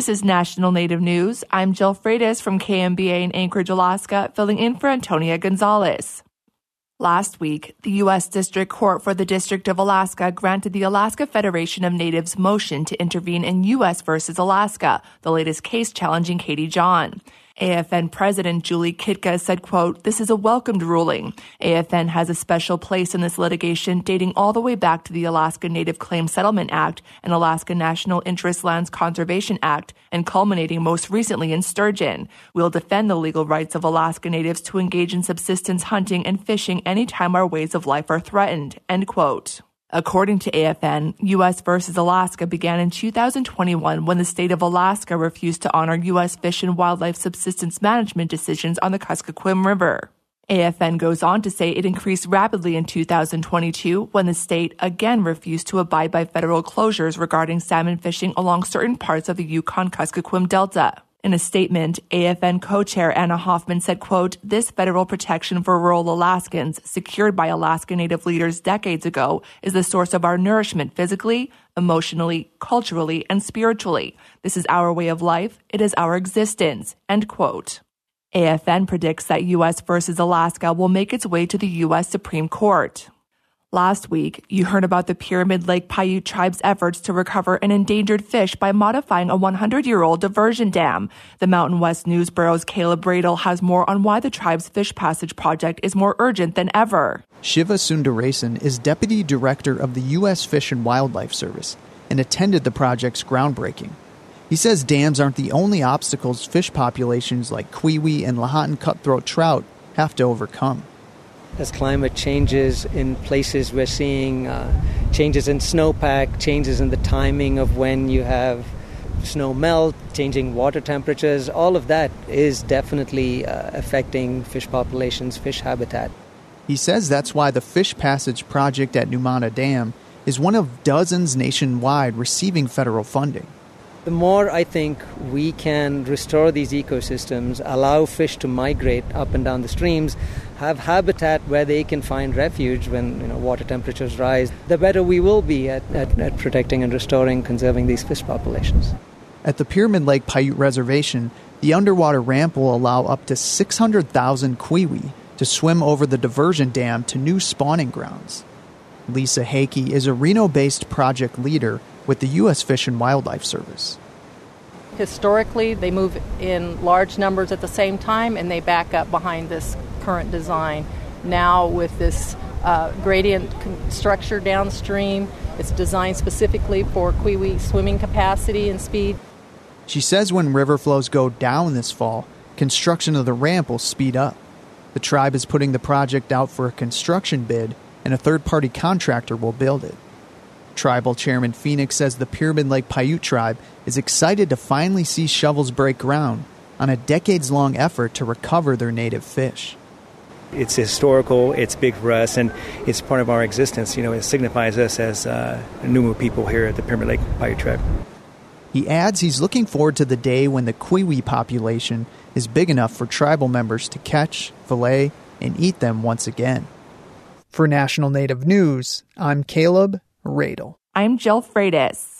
This is National Native News. I'm Jill Freitas from KNBA in Anchorage, Alaska, filling in for Antonia Gonzalez. Last week, the U.S. District Court for the District of Alaska granted the Alaska Federation of Natives motion to intervene in U.S. versus Alaska, the latest case challenging Katie John. AFN President Julie Kitka said, quote, this is a welcomed ruling. AFN has a special place in this litigation dating all the way back to the Alaska Native Claims Settlement Act and Alaska National Interest Lands Conservation Act and culminating most recently in Sturgeon. We'll defend the legal rights of Alaska Natives to engage in subsistence hunting and fishing anytime our ways of life are threatened, end quote. According to AFN, U.S. versus Alaska began in 2021 when the state of Alaska refused to honor U.S. fish and wildlife subsistence management decisions on the Kuskokwim River. AFN goes on to say it increased rapidly in 2022 when the state again refused to abide by federal closures regarding salmon fishing along certain parts of the Yukon Kuskokwim Delta. In a statement, AFN co-chair Ana Hoffman said, quote, this federal protection for rural Alaskans secured by Alaska Native leaders decades ago is the source of our nourishment physically, emotionally, culturally, and spiritually. This is our way of life. It is our existence, end quote. AFN predicts that U.S. versus Alaska will make its way to the U.S. Supreme Court. Last week, you heard about the Pyramid Lake Paiute tribe's efforts to recover an endangered fish by modifying a 100 year old diversion dam. The Mountain West News Bureau's Kaleb Roedel has more on why the tribe's fish passage project is more urgent than ever. Shiva Sundaresan is deputy director of the U.S. Fish and Wildlife Service and attended the project's groundbreaking. He says dams aren't the only obstacles fish populations like cui-ui and Lahontan cutthroat trout have to overcome as climate changes in places we're seeing uh, changes in snowpack changes in the timing of when you have snow melt changing water temperatures. All of that is definitely uh, affecting fish populations fish habitat. He says that's why the fish passage project at numana dam is one of dozens nationwide receiving federal funding the more I think we can restore these ecosystems, allow fish to migrate up and down the streams, have habitat where they can find refuge when you know, water temperatures rise, the better we will be at, at, at protecting and restoring, conserving these fish populations. At the Pyramid Lake Paiute Reservation, the underwater ramp will allow up to 600,000 cui-ui to swim over the diversion dam to new spawning grounds. Lisa Heki is a Reno based project leader with the U.S. Fish and Wildlife Service. Historically, they move in large numbers at the same time and they back up behind this current design. Now, with this uh, gradient structure downstream, it's designed specifically for cui-ui swimming capacity and speed. She says when river flows go down this fall, construction of the ramp will speed up. The tribe is putting the project out for a construction bid, and a third party contractor will build it. Tribal Chairman Phoenix says the Pyramid Lake Paiute tribe is excited to finally see shovels break ground on a decades long effort to recover their native fish. It's historical, it's big for us, and it's part of our existence. You know, it signifies us as uh, Numu people here at the Pyramid Lake Paiute tribe. He adds he's looking forward to the day when the cui-ui population is big enough for tribal members to catch, fillet, and eat them once again. For National Native News, I'm Kaleb Roedel. I'm Jill Freitas.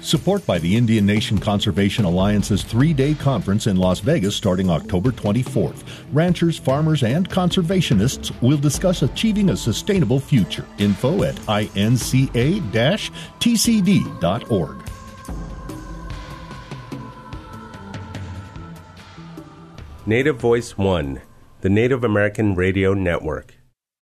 Support by the Indian Nation Conservation Alliance's three day conference in Las Vegas starting October 24th. Ranchers, farmers, and conservationists will discuss achieving a sustainable future. Info at inca tcd.org. Native Voice One, the Native American Radio Network.